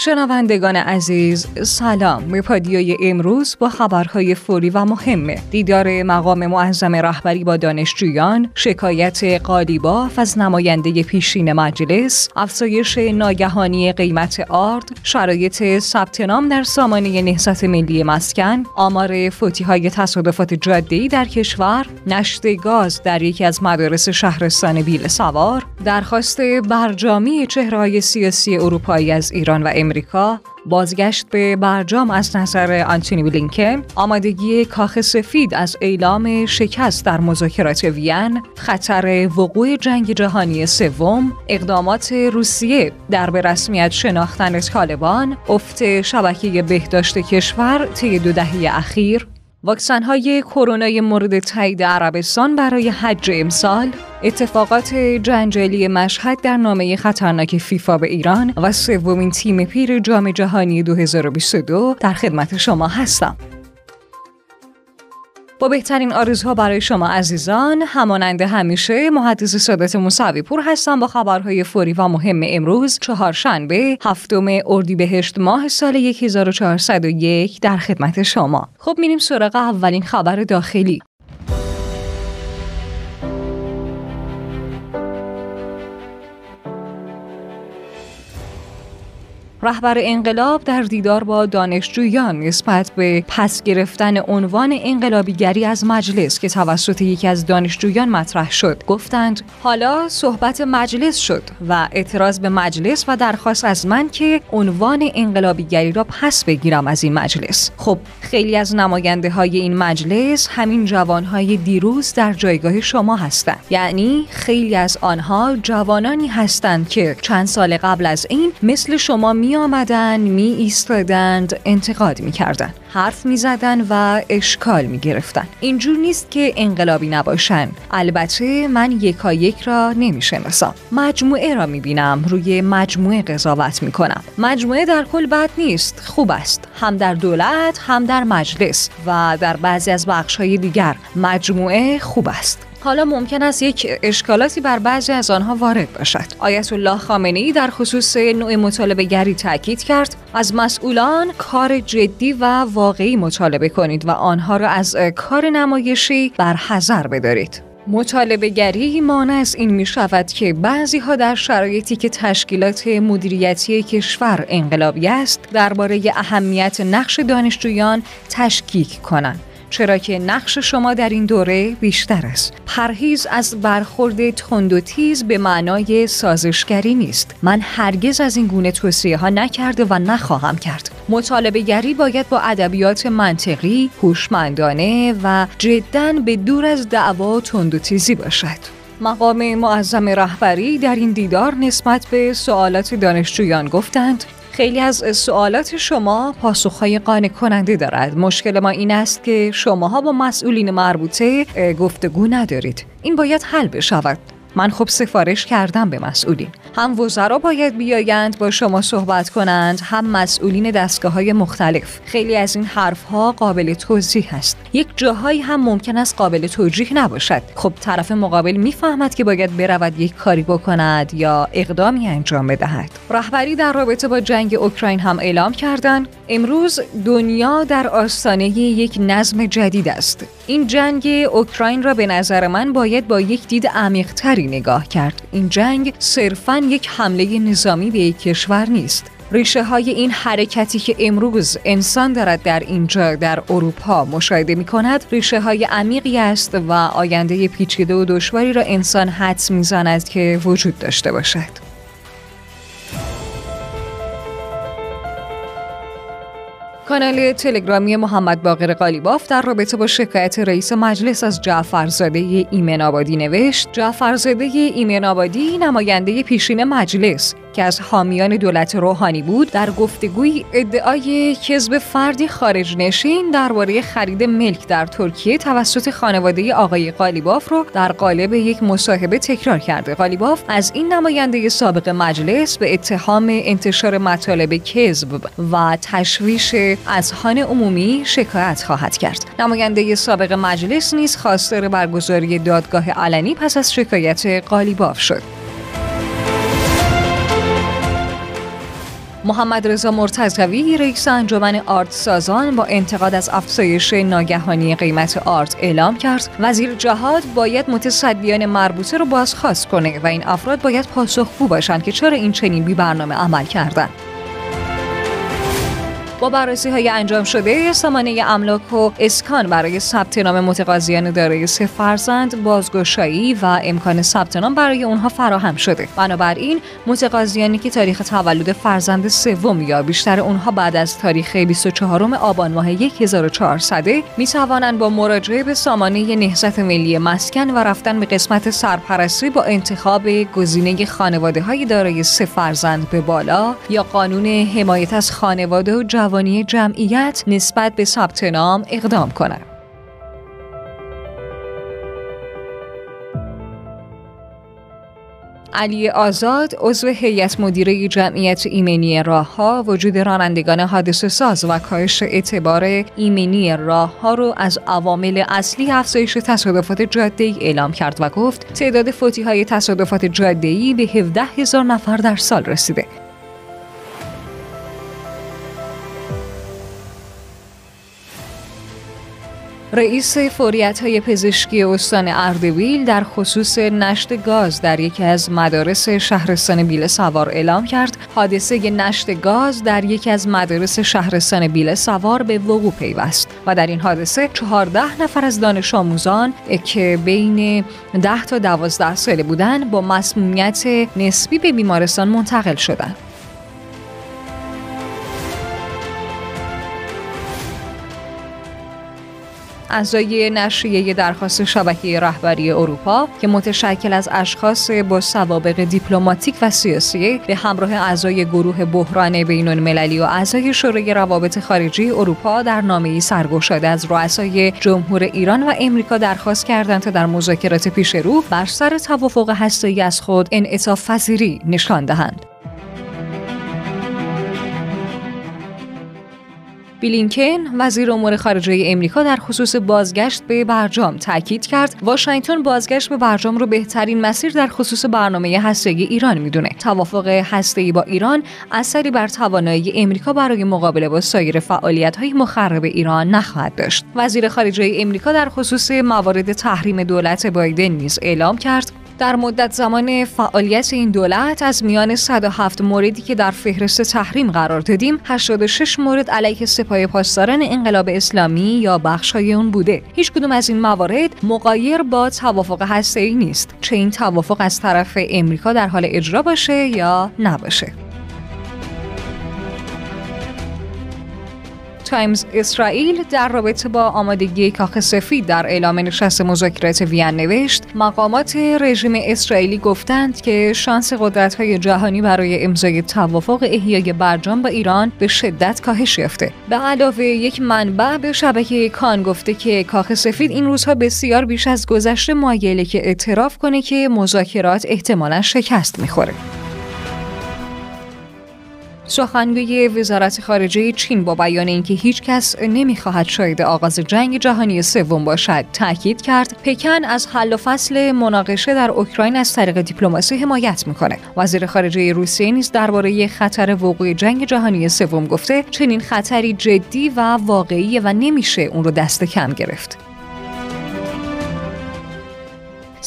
شنوندگان عزیز سلام. به پادیای امروز با خبرهای فوری و مهمه. دیدار مقام معظم رهبری با دانشجویان شکایت قالیباف از نماینده پیشین مجلس افزایش ناگهانی قیمت آرد شرایط ثبت نام در سامانه نهضت ملی مسکن آمار فوتی های تصادفات جاده‌ای در کشور نشت گاز در یکی از مدارس شهرستان بیل سوار درخواست برجامی چهرههای سیاسی اروپایی از ایران و امریکا بازگشت به برجام از نظر آنتونی بلینکن آمادگی کاخ سفید از اعلام شکست در مذاکرات وین خطر وقوع جنگ جهانی سوم اقدامات روسیه در به رسمیت شناختن طالبان افت شبکه بهداشت کشور طی دو دهه اخیر واکسن های کرونا مورد تایید عربستان برای حج امسال. اتفاقات جنجالی مشهد در نامه خطرناک فیفا به ایران و سومین تیم پیر جام جهانی 2022 در خدمت شما هستم. با بهترین آرزوها برای شما عزیزان همانند همیشه محدث سادات موسوی پور هستم با خبرهای فوری و مهم امروز چهارشنبه هفتم اردیبهشت ماه سال 1401 در خدمت شما. خب میریم سراغ اولین خبر داخلی. رهبر انقلاب در دیدار با دانشجویان نسبت به پس گرفتن عنوان انقلابیگری از مجلس که توسط یکی از دانشجویان مطرح شد. گفتند حالا صحبت مجلس شد و اعتراض به مجلس و درخواست از من که عنوان انقلابیگری را پس بگیرم از این مجلس. خب خیلی از نماینده های این مجلس همین جوانهای دیروز در جایگاه شما هستند. یعنی خیلی از آنها جوانانی هستند که چند سال قبل از این مثل شما می می آمدن می ایستادند انتقاد می کردن حرف می زدن و اشکال می گرفتن اینجور نیست که انقلابی نباشن. البته من یکا یک را نمی شناسم مجموعه را می بینم روی مجموعه قضاوت می کنم مجموعه در کل بد نیست خوب است. هم در دولت هم در مجلس و در بعضی از بخش های دیگر. مجموعه خوب است. حالا ممکن است یک اشکالاتی بر بعضی از آنها وارد باشد. آیت الله خامنه ای در خصوص نوع مطالبه گری تاکید کرد. از مسئولان کار جدی و واقعی مطالبه کنید و آنها را از کار نمایشی بر حذر بدارید. مطالبه گری مانع از این می شود که بعضی ها در شرایطی که تشکیلات مدیریتی کشور انقلابی است درباره اهمیت نقش دانشجویان تشکیک کنند. چرا که نقش شما در این دوره بیشتر است. پرهیز از برخورد تند و تیز به معنای سازشگری نیست. من هرگز از این گونه توصیه ها نکرده و نخواهم کرد. مطالبه گری باید با ادبیات منطقی هوشمندانه و جدا به دور از دعوا تند و تیزی باشد. مقام معظم رهبری در این دیدار نسبت به سوالات دانشجویان گفتند خیلی از سوالات شما پاسخهای قانع کننده دارد. مشکل ما این است که شماها با مسئولین مربوطه گفتگو ندارید. این باید حل بشود. من خب سفارش کردم به مسئولین. هم وزرا باید بیایند با شما صحبت کنند هم مسئولین دستگاه های مختلف. خیلی از این حرف ها قابل توضیح است. یک جاهایی هم ممکن است قابل توجیه نباشد. خب طرف مقابل می‌فهمد که باید برود یک کاری بکند یا اقدامی انجام بدهد. رهبری در رابطه با جنگ اوکراین هم اعلام کردند امروز دنیا در آستانه یک نظم جدید است. این جنگ اوکراین را به نظر من باید با یک دید عمیقتری نگاه کرد. این جنگ صرفاً یک حمله نظامی به یک کشور نیست. ریشه های این حرکتی که امروز انسان دارد در اینجا در اروپا مشاهده می کند ریشه های عمیقی است و آینده پیچیده و دشواری را انسان حدس می‌زند که وجود داشته باشد. کانال تلگرامی محمد باقر قالیباف در رابطه با شکایت رئیس مجلس از جعفرزاده ایمن آبادی نوشت. جعفرزاده ایمن آبادی نماینده پیشین مجلس. که از حامیان دولت روحانی بود در گفتگوی ادعای کذب فردی خارج نشین درباره خرید ملک در ترکیه توسط خانواده آقای قالیباف رو در قالب یک مصاحبه تکرار کرده. قالیباف از این نماینده سابق مجلس به اتهام انتشار مطالب کذب و تشویش اذهان عمومی شکایت خواهد کرد. نماینده سابق مجلس نیز خواستار برگزاری دادگاه علنی پس از شکایت قالیباف شد. محمد رضا مرتضوی رئیس انجمن آرت سازان با انتقاد از افزایش ناگهانی قیمت آرت اعلام کرد وزیر جهاد باید متصدیان مربوطه رو بازخواست کنه و این افراد باید پاسخگو باشند که چرا این چنین بی برنامه عمل کردند. با بررسی های انجام شده سامانه املاک و اسکان برای ثبت نام متقاضیان دارای سه فرزند بازگشایی و امکان ثبت نام برای اونها فراهم شده. بنابراین متقاضیانی که تاریخ تولد فرزند سوم یا بیشتر اونها بعد از تاریخ 24 آبان ماه 1400 می توانند با مراجعه به سامانه نهضت ملی مسکن و رفتن به قسمت سرپرستی با انتخاب گزینه خانواده های دارای سه فرزند به بالا یا قانون حمایت از خانواده و جوانی جمعیت نسبت به ثبت نام اقدام کند. علی آزاد عضو هیئت مدیره جمعیت ایمنی راهها وجود رانندگان حادثه ساز و کاهش اعتبار ایمنی راهها رو از عوامل اصلی افزایش تصادفات جاده ای اعلام کرد و گفت تعداد فوتی های تصادفات جاده ای به 17 هزار نفر در سال رسیده رئیس فوریت های پزشکی استان اردبیل در خصوص نشت گاز در یکی از مدارس شهرستان بیل سوار اعلام کرد حادثه نشت گاز در یکی از مدارس شهرستان بیل سوار به وقوع پیوست و در این حادثه 14 نفر از دانش آموزان که بین 10 تا 12 ساله بودند با مسمومیت نسبی به بیمارستان منتقل شدند. اعضای نشریه درخواست شبکه رهبری اروپا که متشکل از اشخاص با سوابق دیپلماتیک و سیاسی به همراه اعضای گروه بحران بین المللی و اعضای شورای روابط خارجی اروپا در نامه‌ای سرگشاده از رؤسای جمهور ایران و امریکا درخواست کردند تا در مذاکرات پیش رو بر سر توافق هسته‌ای از خود انعطاف پذیری نشان دهند. بلینکن وزیر امور خارجه امریکا در خصوص بازگشت به برجام تاکید کرد واشنگتن بازگشت به برجام رو بهترین مسیر در خصوص برنامه هسته‌ای ایران می‌دونه. توافق هسته‌ای با ایران اثری بر توانایی امریکا برای مقابله با سایر فعالیت‌های مخرب ایران نخواهد داشت. وزیر خارجه امریکا در خصوص موارد تحریم دولت بایدن نیز اعلام کرد در مدت زمان فعالیت این دولت از میان 107 موردی که در فهرست تحریم قرار دادیم 86 مورد علیه سپاه پاسداران انقلاب اسلامی یا بخشای اون بوده. هیچ کدوم از این موارد مقایر با توافق هسته‌ای نیست. چه این توافق از طرف امریکا در حال اجرا باشه یا نباشه. تایمز اسرائیل در رابطه با آمادگی کاخ سفید در اعلام نشست مذاکرات وین نوشت مقامات رژیم اسرائیلی گفتند که شانس قدرت‌های جهانی برای امضای توافق احیای برجام با ایران به شدت کاهش یافته. به علاوه یک منبع به شبکه کان گفته که کاخ سفید این روزها بسیار بیش از گذشته مایله که اعتراف کنه که مذاکرات احتمالا شکست می‌خوره. سخنگوی وزارت خارجه چین با بیان اینکه هیچ کس نمی‌خواهد شاهد آغاز جنگ جهانی سوم باشد. تاکید کرد پکن از حل و فصل مناقشه در اوکراین از طریق دیپلماسی حمایت می‌کنه. وزیر خارجه روسیه نیز درباره خطر وقوع جنگ جهانی سوم گفته چنین خطری جدی و واقعی و نمیشه اون رو دست کم گرفت.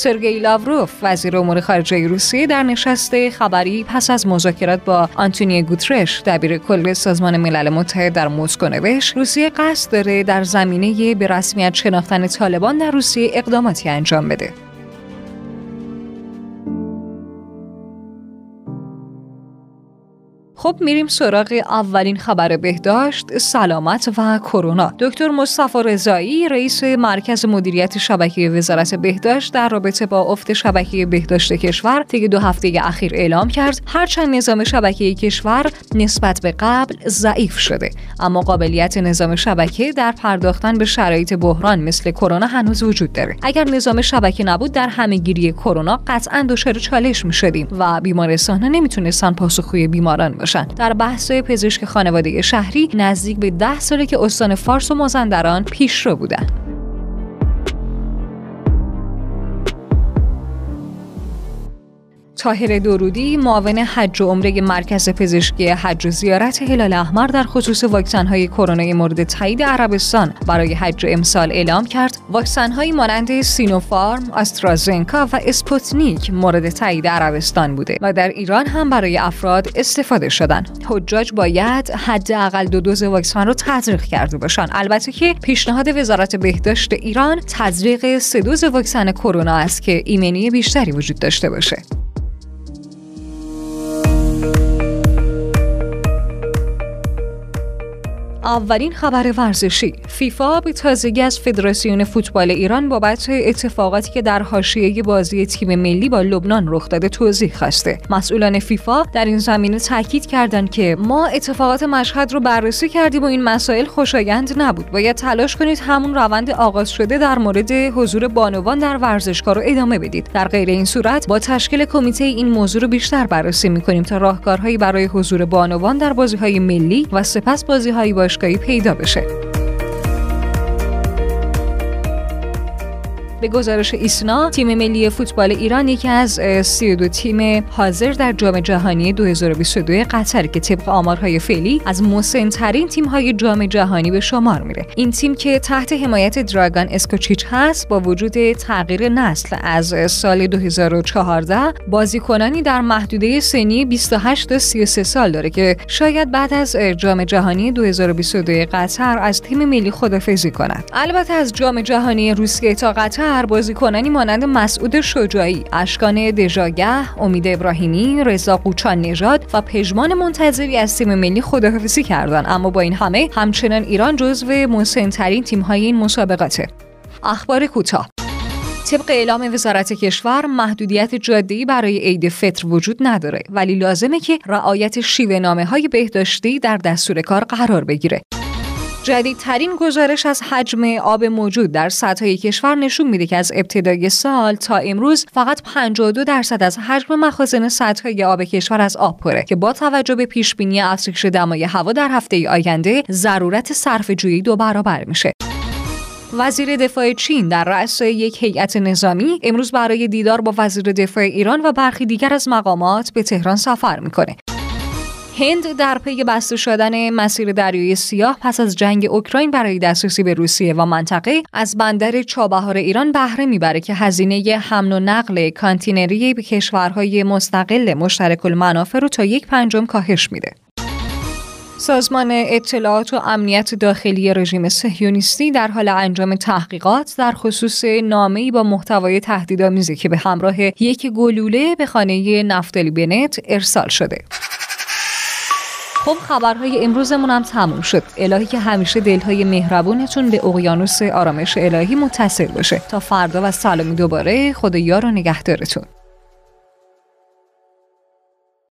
سرگئی لاوروف وزیر امور خارجه روسیه در نشست خبری پس از مذاکرات با آنتونی گوترش دبیر کل سازمان ملل متحد در مسکو نوشت روسیه قصد داره در زمینه به رسمیت شناختن طالبان در روسیه اقداماتی انجام بده. خب میریم سراغ اولین خبر بهداشت سلامت و کرونا. دکتر مصطفی رضایی رئیس مرکز مدیریت شبکه وزارت بهداشت در رابطه با افت شبکه بهداشت کشور طی دو هفته اخیر اعلام کرد هرچند نظام شبکه کشور نسبت به قبل ضعیف شده اما قابلیت نظام شبکه در پرداختن به شرایط بحران مثل کرونا هنوز وجود داره. اگر نظام شبکه نبود در همهگیری کرونا قطعا دچار چالش می‌شدیم و بیمارستانها نمی‌تونستن پاسخگوی بیماران باشن. در بحث پزشک خانواده شهری نزدیک به ده ساله که استان فارس و مازندران پیشرو بودند. طاهر درودی معاون حج و عمره مرکز پزشکی حج و زیارت هلال احمر در خصوص واکسن های کرونا مورد تایید عربستان برای حج امسال اعلام کرد واکسن های مانند سینوفارم، آسترازنکا و اسپوتنیک مورد تایید عربستان بوده و در ایران هم برای افراد استفاده شدن. حجاج باید حداقل دو دوز واکسن رو تزریق کرده باشن. البته که پیشنهاد وزارت بهداشت ایران تزریق سه دوز واکسن کرونا است که ایمنی بیشتری وجود داشته باشه. اولین خبر ورزشی. فیفا به تازگی از فدراسیون فوتبال ایران بابت اتفاقاتی که در حاشیه بازی تیم ملی با لبنان رخ داده توضیح خواسته. مسئولان فیفا در این زمینه تاکید کردند که ما اتفاقات مشهد رو بررسی کردیم و این مسائل خوشایند نبود. باید تلاش کنید همون روند آغاز شده در مورد حضور بانوان در ورزشگاه رو ادامه بدید. در غیر این صورت با تشکیل کمیته این موضوع رو بیشتر بررسی می‌کنیم تا راهکارهایی برای حضور بانوان در بازیهای ملی و سپس başka ip peyda bişe. به گزارش ایسنا تیم ملی فوتبال ایران یکی از 32 تیم حاضر در جام جهانی 2022 قطر که طبق آمارهای فعلی از مسنترین تیم های جام جهانی به شمار میره. این تیم که تحت حمایت دراگان اسکوچیچ هست با وجود تغییر نسل از سال 2014 بازیکنانی در محدوده سنی 28 تا 33 سال داره که شاید بعد از جام جهانی 2022 قطر از تیم ملی خدافزی کند. البته از جام جهانی روسیه تا قطر دیگر بازیکنانی مانند مسعود شجاعی، اشکان دژاگه، امید ابراهیمی، رضا قوچان نژاد و پژمان منتظری از تیم ملی خداحافظی کردند. اما با این همه همچنان ایران جزو مسنترین تیم‌های این مسابقاته. اخبار کوتاه. طبق اعلام وزارت کشور محدودیت جاده‌ای برای عید فطر وجود نداره ولی لازمه که رعایت شیوه نامه های بهداشتی در دستور کار قرار بگیره. جدیدترین گزارش از حجم آب موجود در سطح کشور نشون میده که از ابتدای سال تا امروز فقط 52 درصد از حجم مخازن سطح آب کشور از آب پره که با توجه به پیش بینی افزایش دمای هوا در هفته آینده ضرورت صرف جویی دو برابر میشه. وزیر دفاع چین در رأس یک هیئت نظامی امروز برای دیدار با وزیر دفاع ایران و برخی دیگر از مقامات به تهران سفر می‌کنه. هند در پی بسته شدن مسیر دریای سیاه پس از جنگ اوکراین برای دسترسی به روسیه و منطقه از بندر چابهار ایران بهره می‌بره که هزینه حمل و نقل کانتینری به کشورهای مستقل مشترک المنافع رو تا یک پنجم کاهش میده. سازمان اطلاعات و امنیت داخلی رژیم صهیونیستی در حال انجام تحقیقات در خصوص نامه‌ای با محتوای تهدیدآمیزی که به همراه یک گلوله به خانه نفتالی بنت ارسال شده. خب خبرهای امروزمون هم تموم شد. الهی که همیشه دلهای مهربونتون به اقیانوس آرامش الهی متصل باشه. تا فردا و سلامی دوباره خدا یار و نگهدارتون.